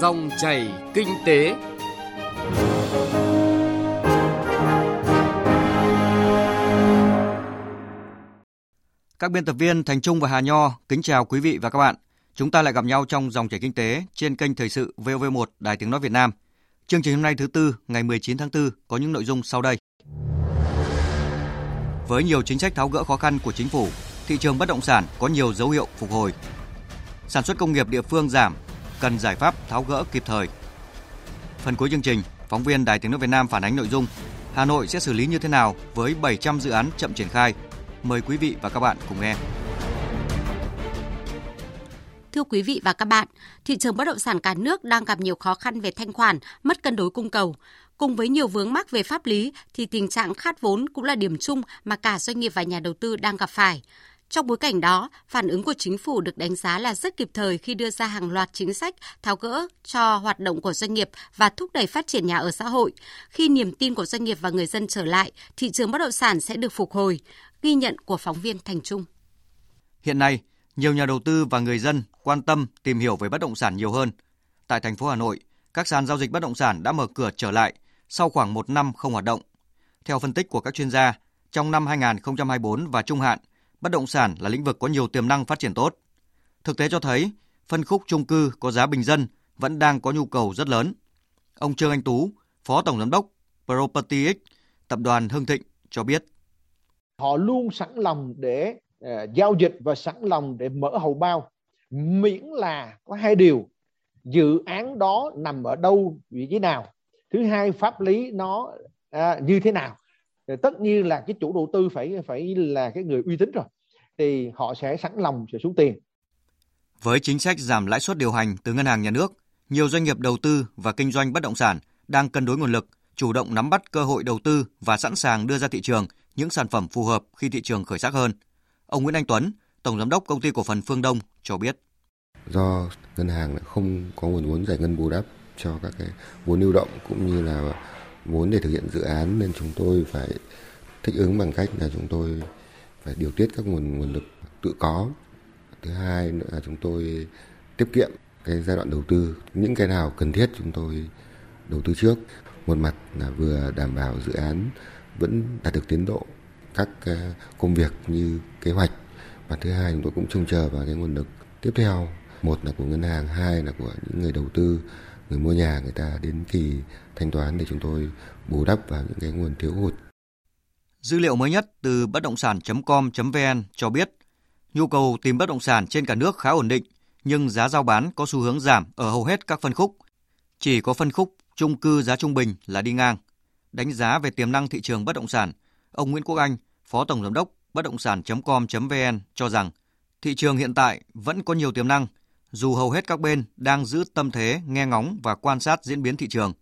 Dòng chảy kinh tế. Các biên tập viên Thành Trung và Hà Nho kính chào quý vị và các bạn. Chúng ta lại gặp nhau trong dòng chảy kinh tế trên kênh Thời sự VOV1 Đài Tiếng Nói Việt Nam. Chương trình hôm nay thứ tư ngày 19 tháng 4 có những nội dung sau đây. Với nhiều chính sách tháo gỡ khó khăn của chính phủ, thị trường bất động sản có nhiều dấu hiệu phục hồi. Sản xuất công nghiệp địa phương giảm, cần giải pháp tháo gỡ kịp thời. Phần cuối chương trình, phóng viên Đài Tiếng nói Việt Nam phản ánh nội dung Hà Nội sẽ xử lý như thế nào với 700 dự án chậm triển khai. Mời quý vị và các bạn cùng nghe. Thưa quý vị và các bạn, thị trường bất động sản cả nước đang gặp nhiều khó khăn về thanh khoản, mất cân đối cung cầu. Cùng với nhiều vướng mắc về pháp lý thì tình trạng khát vốn cũng là điểm chung mà cả doanh nghiệp và nhà đầu tư đang gặp phải. Trong bối cảnh đó, phản ứng của chính phủ được đánh giá là rất kịp thời khi đưa ra hàng loạt chính sách tháo gỡ cho hoạt động của doanh nghiệp và thúc đẩy phát triển nhà ở xã hội. Khi niềm tin của doanh nghiệp và người dân trở lại, thị trường bất động sản sẽ được phục hồi, ghi nhận của phóng viên Thành Trung. Hiện nay, nhiều nhà đầu tư và người dân quan tâm tìm hiểu về bất động sản nhiều hơn. Tại thành phố Hà Nội, các sàn giao dịch bất động sản đã mở cửa trở lại sau khoảng một năm không hoạt động. Theo phân tích của các chuyên gia, trong năm 2024 và trung hạn, bất động sản là lĩnh vực có nhiều tiềm năng phát triển tốt. Thực tế cho thấy, phân khúc chung cư có giá bình dân vẫn đang có nhu cầu rất lớn. Ông Trương Anh Tú, Phó Tổng Giám đốc Property X, Tập đoàn Hưng Thịnh cho biết. Họ luôn sẵn lòng để uh, giao dịch và sẵn lòng để mở hầu bao miễn là có hai điều dự án đó nằm ở đâu vị trí nào thứ hai pháp lý nó à, như thế nào thì tất nhiên là cái chủ đầu tư phải phải là cái người uy tín rồi. Thì họ sẽ sẵn lòng sẽ xuống tiền. Với chính sách giảm lãi suất điều hành từ ngân hàng nhà nước nhiều doanh nghiệp đầu tư và kinh doanh bất động sản đang cân đối nguồn lực chủ động nắm bắt cơ hội đầu tư và sẵn sàng đưa ra thị trường những sản phẩm phù hợp khi thị trường khởi sắc hơn. Ông Nguyễn Anh Tuấn tổng giám đốc công ty cổ phần Phương Đông cho biết. Do ngân hàng không có nguồn vốn giải ngân bù đắp cho các cái vốn lưu động cũng như là vốn để thực hiện dự án nên chúng tôi phải thích ứng bằng cách là chúng tôi phải điều tiết các nguồn nguồn lực tự có. Thứ hai nữa là chúng tôi tiết kiệm cái giai đoạn đầu tư, những cái nào cần thiết chúng tôi đầu tư trước. Một mặt là vừa đảm bảo dự án vẫn đạt được tiến độ các ờ, công việc như kế hoạch. Và thứ hai chúng tôi cũng trông chờ vào cái nguồn lực tiếp theo. Một là của ngân hàng, hai là của những người đầu tư người mua nhà người ta đến kỳ thanh toán để chúng tôi bù đắp vào những cái nguồn thiếu hụt. Dữ liệu mới nhất từ bất động sản.com.vn cho biết nhu cầu tìm bất động sản trên cả nước khá ổn định, nhưng giá giao bán có xu hướng giảm ở hầu hết các phân khúc. Chỉ có phân khúc chung cư giá trung bình là đi ngang. Đánh giá về tiềm năng thị trường bất động sản, ông Nguyễn Quốc Anh, Phó Tổng Giám đốc bất động sản.com.vn cho rằng thị trường hiện tại vẫn có nhiều tiềm năng dù hầu hết các bên đang giữ tâm thế nghe ngóng và quan sát diễn biến thị trường.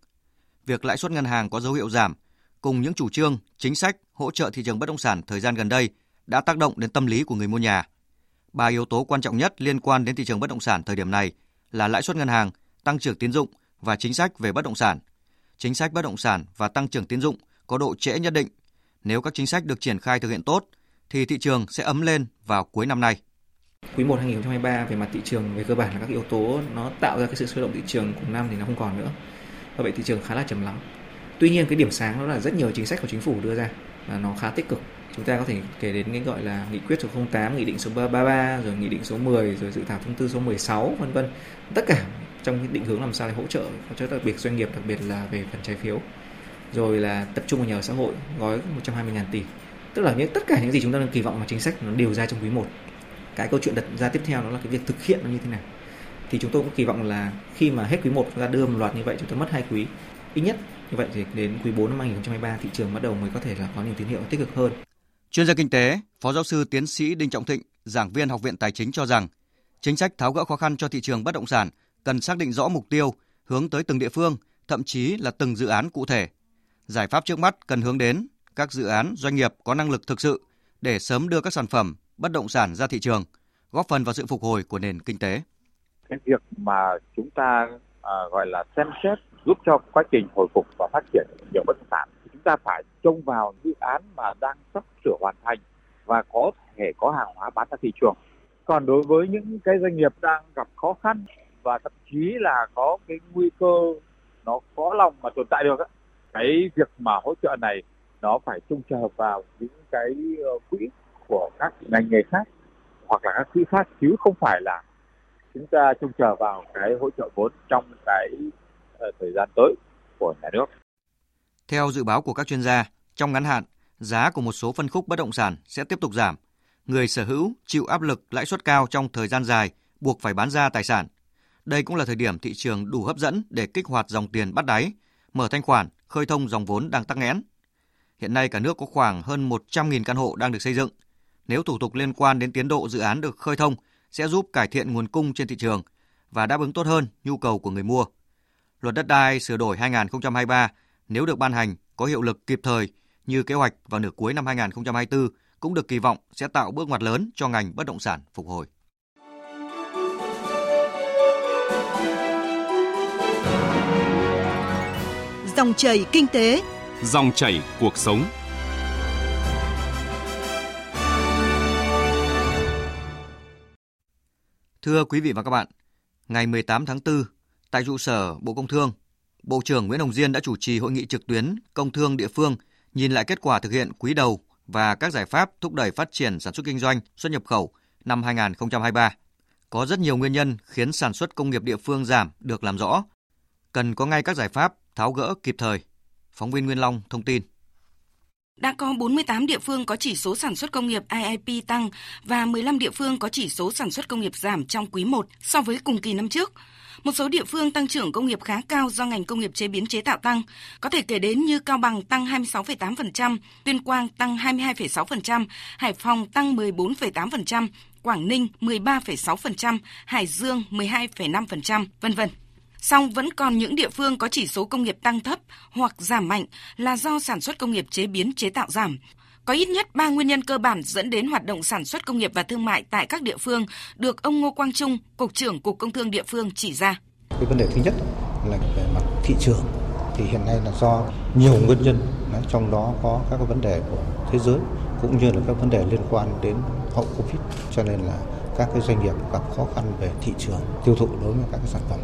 Việc lãi suất ngân hàng có dấu hiệu giảm cùng những chủ trương, chính sách hỗ trợ thị trường bất động sản thời gian gần đây đã tác động đến tâm lý của người mua nhà. Ba yếu tố quan trọng nhất liên quan đến thị trường bất động sản thời điểm này là lãi suất ngân hàng, tăng trưởng tín dụng và chính sách về bất động sản. Chính sách bất động sản và tăng trưởng tín dụng có độ trễ nhất định. Nếu các chính sách được triển khai thực hiện tốt thì thị trường sẽ ấm lên vào cuối năm nay. Quý 1 2023 về mặt thị trường về cơ bản là các yếu tố nó tạo ra cái sự sôi động thị trường của năm thì nó không còn nữa. Và vậy thị trường khá là trầm lắng. Tuy nhiên cái điểm sáng đó là rất nhiều chính sách của chính phủ đưa ra và nó khá tích cực. Chúng ta có thể kể đến cái gọi là nghị quyết số 08, nghị định số 33, rồi nghị định số 10, rồi dự thảo thông tư số 16 vân vân. Tất cả trong cái định hướng làm sao để hỗ trợ hỗ trợ đặc biệt doanh nghiệp đặc biệt là về phần trái phiếu. Rồi là tập trung vào nhà ở xã hội gói 120 000 tỷ. Tức là những tất cả những gì chúng ta đang kỳ vọng mà chính sách nó đều ra trong quý 1 cái câu chuyện đặt ra tiếp theo đó là cái việc thực hiện nó như thế nào thì chúng tôi cũng kỳ vọng là khi mà hết quý 1 chúng ta đưa một loạt như vậy chúng ta mất hai quý ít nhất như vậy thì đến quý 4 năm 2023 thị trường bắt đầu mới có thể là có nhiều tín hiệu tích cực hơn. Chuyên gia kinh tế, Phó giáo sư tiến sĩ Đinh Trọng Thịnh, giảng viên Học viện Tài chính cho rằng chính sách tháo gỡ khó khăn cho thị trường bất động sản cần xác định rõ mục tiêu, hướng tới từng địa phương, thậm chí là từng dự án cụ thể. Giải pháp trước mắt cần hướng đến các dự án doanh nghiệp có năng lực thực sự để sớm đưa các sản phẩm bất động sản ra thị trường, góp phần vào sự phục hồi của nền kinh tế. Cái việc mà chúng ta à, gọi là xem xét giúp cho quá trình hồi phục và phát triển nhiều bất động sản chúng ta phải trông vào dự án mà đang sắp sửa hoàn thành và có thể có hàng hóa bán ra thị trường. Còn đối với những cái doanh nghiệp đang gặp khó khăn và thậm chí là có cái nguy cơ nó có lòng mà tồn tại được á cái việc mà hỗ trợ này nó phải trông chờ vào những cái ờ, quỹ của các ngành nghề khác hoặc là các quỹ khác chứ không phải là chúng ta trông chờ vào cái hỗ trợ vốn trong cái uh, thời gian tới của nhà nước. Theo dự báo của các chuyên gia, trong ngắn hạn, giá của một số phân khúc bất động sản sẽ tiếp tục giảm. Người sở hữu chịu áp lực lãi suất cao trong thời gian dài, buộc phải bán ra tài sản. Đây cũng là thời điểm thị trường đủ hấp dẫn để kích hoạt dòng tiền bắt đáy, mở thanh khoản, khơi thông dòng vốn đang tắc nghẽn. Hiện nay cả nước có khoảng hơn 100.000 căn hộ đang được xây dựng. Nếu thủ tục liên quan đến tiến độ dự án được khơi thông sẽ giúp cải thiện nguồn cung trên thị trường và đáp ứng tốt hơn nhu cầu của người mua. Luật đất đai sửa đổi 2023 nếu được ban hành có hiệu lực kịp thời như kế hoạch vào nửa cuối năm 2024 cũng được kỳ vọng sẽ tạo bước ngoặt lớn cho ngành bất động sản phục hồi. Dòng chảy kinh tế, dòng chảy cuộc sống. Thưa quý vị và các bạn, ngày 18 tháng 4, tại trụ sở Bộ Công Thương, Bộ trưởng Nguyễn Hồng Diên đã chủ trì hội nghị trực tuyến công thương địa phương nhìn lại kết quả thực hiện quý đầu và các giải pháp thúc đẩy phát triển sản xuất kinh doanh, xuất nhập khẩu năm 2023. Có rất nhiều nguyên nhân khiến sản xuất công nghiệp địa phương giảm được làm rõ. Cần có ngay các giải pháp tháo gỡ kịp thời. Phóng viên Nguyên Long thông tin. Đã có 48 địa phương có chỉ số sản xuất công nghiệp IIP tăng và 15 địa phương có chỉ số sản xuất công nghiệp giảm trong quý 1 so với cùng kỳ năm trước. Một số địa phương tăng trưởng công nghiệp khá cao do ngành công nghiệp chế biến chế tạo tăng, có thể kể đến như Cao Bằng tăng 26,8%, Tuyên Quang tăng 22,6%, Hải Phòng tăng 14,8%, Quảng Ninh 13,6%, Hải Dương 12,5%, vân vân. Song vẫn còn những địa phương có chỉ số công nghiệp tăng thấp hoặc giảm mạnh là do sản xuất công nghiệp chế biến chế tạo giảm. Có ít nhất 3 nguyên nhân cơ bản dẫn đến hoạt động sản xuất công nghiệp và thương mại tại các địa phương được ông Ngô Quang Trung, Cục trưởng Cục Công Thương địa phương chỉ ra. Cái vấn đề thứ nhất là về mặt thị trường thì hiện nay là do nhiều nguyên nhân, trong đó có các vấn đề của thế giới cũng như là các vấn đề liên quan đến hậu Covid cho nên là các cái doanh nghiệp gặp khó khăn về thị trường, tiêu thụ đối với các cái sản phẩm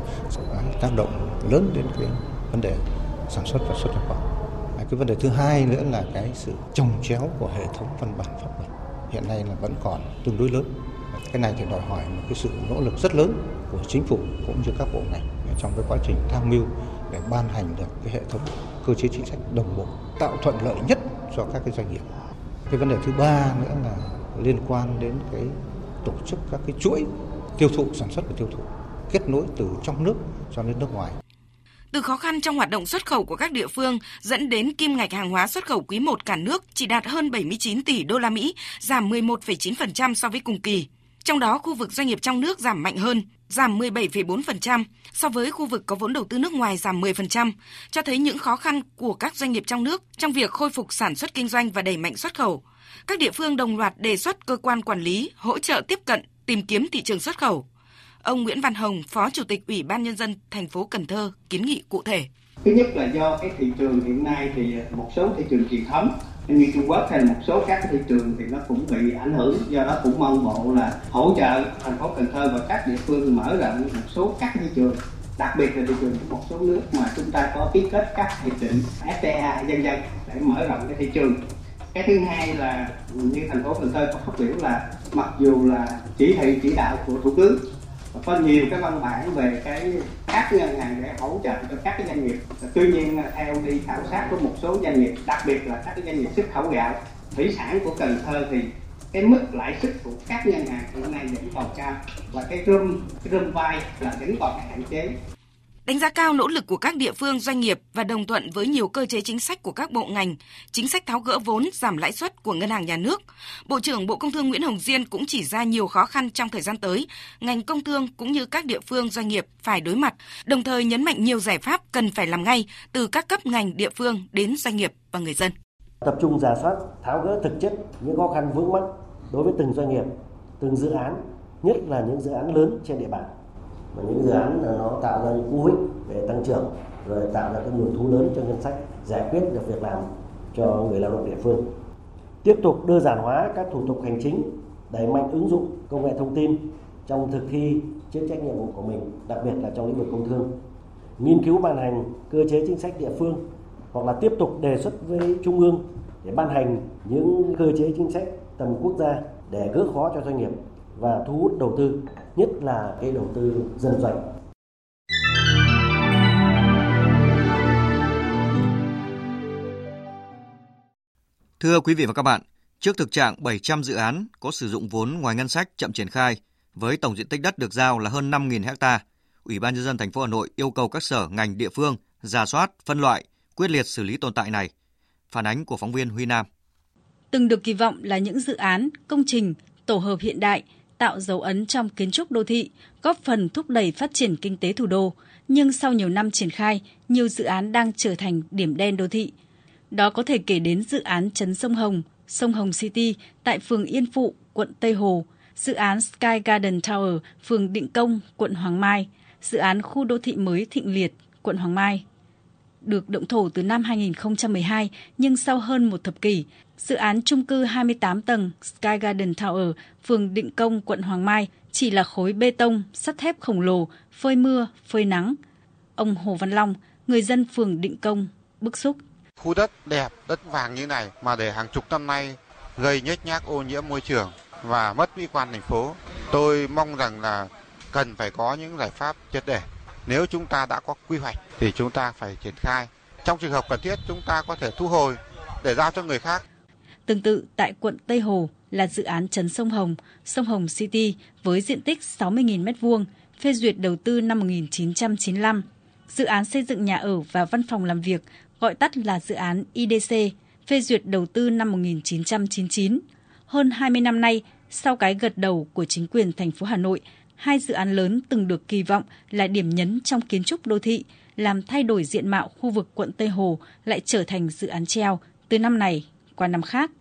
tác động lớn đến cái vấn đề sản xuất và xuất nhập khẩu. Cái vấn đề thứ hai nữa là cái sự trồng chéo của hệ thống văn bản pháp luật hiện nay là vẫn còn tương đối lớn. Cái này thì đòi hỏi một cái sự nỗ lực rất lớn của chính phủ cũng như các bộ ngành trong cái quá trình tham mưu để ban hành được cái hệ thống cơ chế chính sách đồng bộ, tạo thuận lợi nhất cho các cái doanh nghiệp. Cái vấn đề thứ ba nữa là liên quan đến cái tổ chức các cái chuỗi tiêu thụ sản xuất và tiêu thụ kết nối từ trong nước cho đến nước ngoài. Từ khó khăn trong hoạt động xuất khẩu của các địa phương dẫn đến kim ngạch hàng hóa xuất khẩu quý 1 cả nước chỉ đạt hơn 79 tỷ đô la Mỹ, giảm 11,9% so với cùng kỳ. Trong đó khu vực doanh nghiệp trong nước giảm mạnh hơn, giảm 17,4% so với khu vực có vốn đầu tư nước ngoài giảm 10%, cho thấy những khó khăn của các doanh nghiệp trong nước trong việc khôi phục sản xuất kinh doanh và đẩy mạnh xuất khẩu. Các địa phương đồng loạt đề xuất cơ quan quản lý hỗ trợ tiếp cận, tìm kiếm thị trường xuất khẩu. Ông Nguyễn Văn Hồng, Phó Chủ tịch Ủy ban Nhân dân thành phố Cần Thơ kiến nghị cụ thể. Thứ nhất là do cái thị trường hiện nay thì một số thị trường truyền thống như Trung Quốc hay một số các thị trường thì nó cũng bị ảnh hưởng, do đó cũng mong bộ là hỗ trợ thành phố Cần Thơ và các địa phương mở rộng một số các thị trường, đặc biệt là thị trường của một số nước mà chúng ta có ký kết các hiệp định FTA dân dân để mở rộng cái thị trường. Cái thứ hai là như thành phố Cần Thơ có phát biểu là mặc dù là chỉ thị chỉ đạo của thủ tướng có nhiều cái văn bản về cái các ngân hàng để hỗ trợ cho các cái doanh nghiệp. Tuy nhiên à, theo đi khảo sát của một số doanh nghiệp, đặc biệt là các cái doanh nghiệp xuất khẩu gạo, thủy sản của Cần Thơ thì cái mức lãi suất của các ngân hàng hiện nay vẫn còn cao. Và cái rơm cái rơm vay là vẫn còn hạn chế. Đánh giá cao nỗ lực của các địa phương doanh nghiệp và đồng thuận với nhiều cơ chế chính sách của các bộ ngành, chính sách tháo gỡ vốn, giảm lãi suất của ngân hàng nhà nước. Bộ trưởng Bộ Công Thương Nguyễn Hồng Diên cũng chỉ ra nhiều khó khăn trong thời gian tới, ngành công thương cũng như các địa phương doanh nghiệp phải đối mặt, đồng thời nhấn mạnh nhiều giải pháp cần phải làm ngay từ các cấp ngành địa phương đến doanh nghiệp và người dân. Tập trung giả soát, tháo gỡ thực chất những khó khăn vướng mắc đối với từng doanh nghiệp, từng dự án, nhất là những dự án lớn trên địa bàn và những dự án là nó tạo ra những cú hích về tăng trưởng rồi tạo ra cái nguồn thu lớn cho ngân sách giải quyết được việc làm cho người lao động địa phương tiếp tục đơn giản hóa các thủ tục hành chính đẩy mạnh ứng dụng công nghệ thông tin trong thực thi chức trách nhiệm vụ của mình, đặc biệt là trong lĩnh vực công thương. Nghiên cứu ban hành cơ chế chính sách địa phương hoặc là tiếp tục đề xuất với trung ương để ban hành những cơ chế chính sách tầm quốc gia để gỡ khó cho doanh nghiệp và thu hút đầu tư, nhất là cái đầu tư dân doanh. Thưa quý vị và các bạn, trước thực trạng 700 dự án có sử dụng vốn ngoài ngân sách chậm triển khai với tổng diện tích đất được giao là hơn 5.000 ha, Ủy ban nhân dân thành phố Hà Nội yêu cầu các sở ngành địa phương giả soát, phân loại, quyết liệt xử lý tồn tại này. Phản ánh của phóng viên Huy Nam. Từng được kỳ vọng là những dự án, công trình, tổ hợp hiện đại, tạo dấu ấn trong kiến trúc đô thị, góp phần thúc đẩy phát triển kinh tế thủ đô, nhưng sau nhiều năm triển khai, nhiều dự án đang trở thành điểm đen đô thị. Đó có thể kể đến dự án Trấn Sông Hồng, Sông Hồng City tại phường Yên Phụ, quận Tây Hồ, dự án Sky Garden Tower, phường Định Công, quận Hoàng Mai, dự án khu đô thị mới Thịnh Liệt, quận Hoàng Mai. Được động thổ từ năm 2012, nhưng sau hơn một thập kỷ, dự án chung cư 28 tầng Sky Garden Tower, phường Định Công, quận Hoàng Mai chỉ là khối bê tông, sắt thép khổng lồ, phơi mưa, phơi nắng. Ông Hồ Văn Long, người dân phường Định Công, bức xúc. Khu đất đẹp, đất vàng như này mà để hàng chục năm nay gây nhếch nhác ô nhiễm môi trường và mất mỹ quan thành phố. Tôi mong rằng là cần phải có những giải pháp triệt để. Nếu chúng ta đã có quy hoạch thì chúng ta phải triển khai. Trong trường hợp cần thiết chúng ta có thể thu hồi để giao cho người khác. Tương tự tại quận Tây Hồ là dự án Trấn Sông Hồng, Sông Hồng City với diện tích 60.000 m2, phê duyệt đầu tư năm 1995. Dự án xây dựng nhà ở và văn phòng làm việc, gọi tắt là dự án IDC, phê duyệt đầu tư năm 1999. Hơn 20 năm nay, sau cái gật đầu của chính quyền thành phố Hà Nội, hai dự án lớn từng được kỳ vọng là điểm nhấn trong kiến trúc đô thị, làm thay đổi diện mạo khu vực quận Tây Hồ lại trở thành dự án treo từ năm này qua năm khác.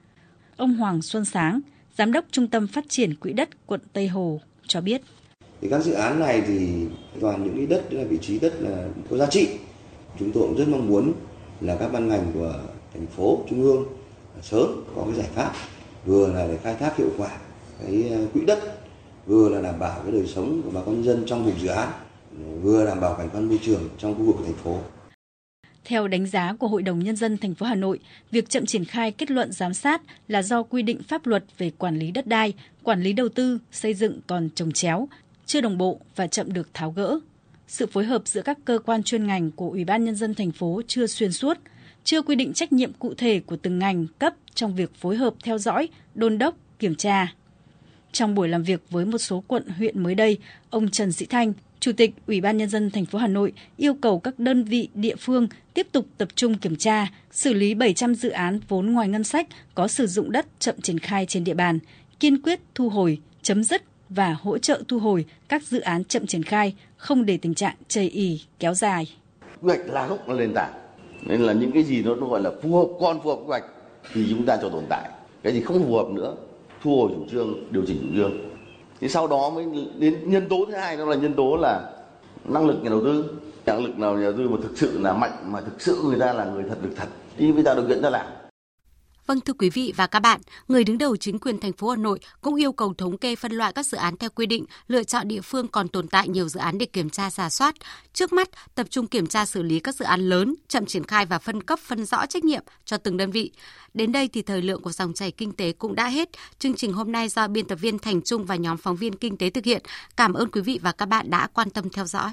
Ông Hoàng Xuân Sáng, Giám đốc Trung tâm Phát triển Quỹ đất quận Tây Hồ cho biết. Thì các dự án này thì toàn những cái đất là vị trí đất là có giá trị. Chúng tôi cũng rất mong muốn là các ban ngành của thành phố, trung ương sớm có cái giải pháp vừa là để khai thác hiệu quả cái ờ, quỹ đất vừa là đảm bảo cái đời sống của bà con dân trong vùng dự án vừa đảm bảo cảnh quan môi trường trong khu vực của thành phố theo đánh giá của Hội đồng Nhân dân thành phố Hà Nội, việc chậm triển khai kết luận giám sát là do quy định pháp luật về quản lý đất đai, quản lý đầu tư, xây dựng còn trồng chéo, chưa đồng bộ và chậm được tháo gỡ. Sự phối hợp giữa các cơ quan chuyên ngành của Ủy ban Nhân dân thành phố chưa xuyên suốt, chưa quy định trách nhiệm cụ thể của từng ngành cấp trong việc phối hợp theo dõi, đôn đốc, kiểm tra. Trong buổi làm việc với một số quận huyện mới đây, ông Trần Sĩ Thanh, Chủ tịch Ủy ban nhân dân thành phố Hà Nội yêu cầu các đơn vị địa phương tiếp tục tập trung kiểm tra, xử lý 700 dự án vốn ngoài ngân sách có sử dụng đất chậm triển khai trên địa bàn, kiên quyết thu hồi, chấm dứt và hỗ trợ thu hồi các dự án chậm triển khai, không để tình trạng chây ì kéo dài. Quy hoạch là gốc là nền tảng. Nên là những cái gì nó gọi là phù hợp, con phù hợp quy hoạch thì chúng ta cho tồn tại. Cái gì không phù hợp nữa, thu hồi chủ trương, điều chỉnh chủ trương thì sau đó mới đến nhân tố thứ hai, đó là nhân tố là năng lực nhà đầu tư. Năng lực nào nhà đầu tư mà thực sự là mạnh, mà thực sự người ta là người thật, được thật. Thì mới tạo điều kiện ta làm. Vâng thưa quý vị và các bạn, người đứng đầu chính quyền thành phố Hà Nội cũng yêu cầu thống kê phân loại các dự án theo quy định, lựa chọn địa phương còn tồn tại nhiều dự án để kiểm tra giả soát. Trước mắt, tập trung kiểm tra xử lý các dự án lớn, chậm triển khai và phân cấp phân rõ trách nhiệm cho từng đơn vị. Đến đây thì thời lượng của dòng chảy kinh tế cũng đã hết. Chương trình hôm nay do biên tập viên Thành Trung và nhóm phóng viên kinh tế thực hiện. Cảm ơn quý vị và các bạn đã quan tâm theo dõi.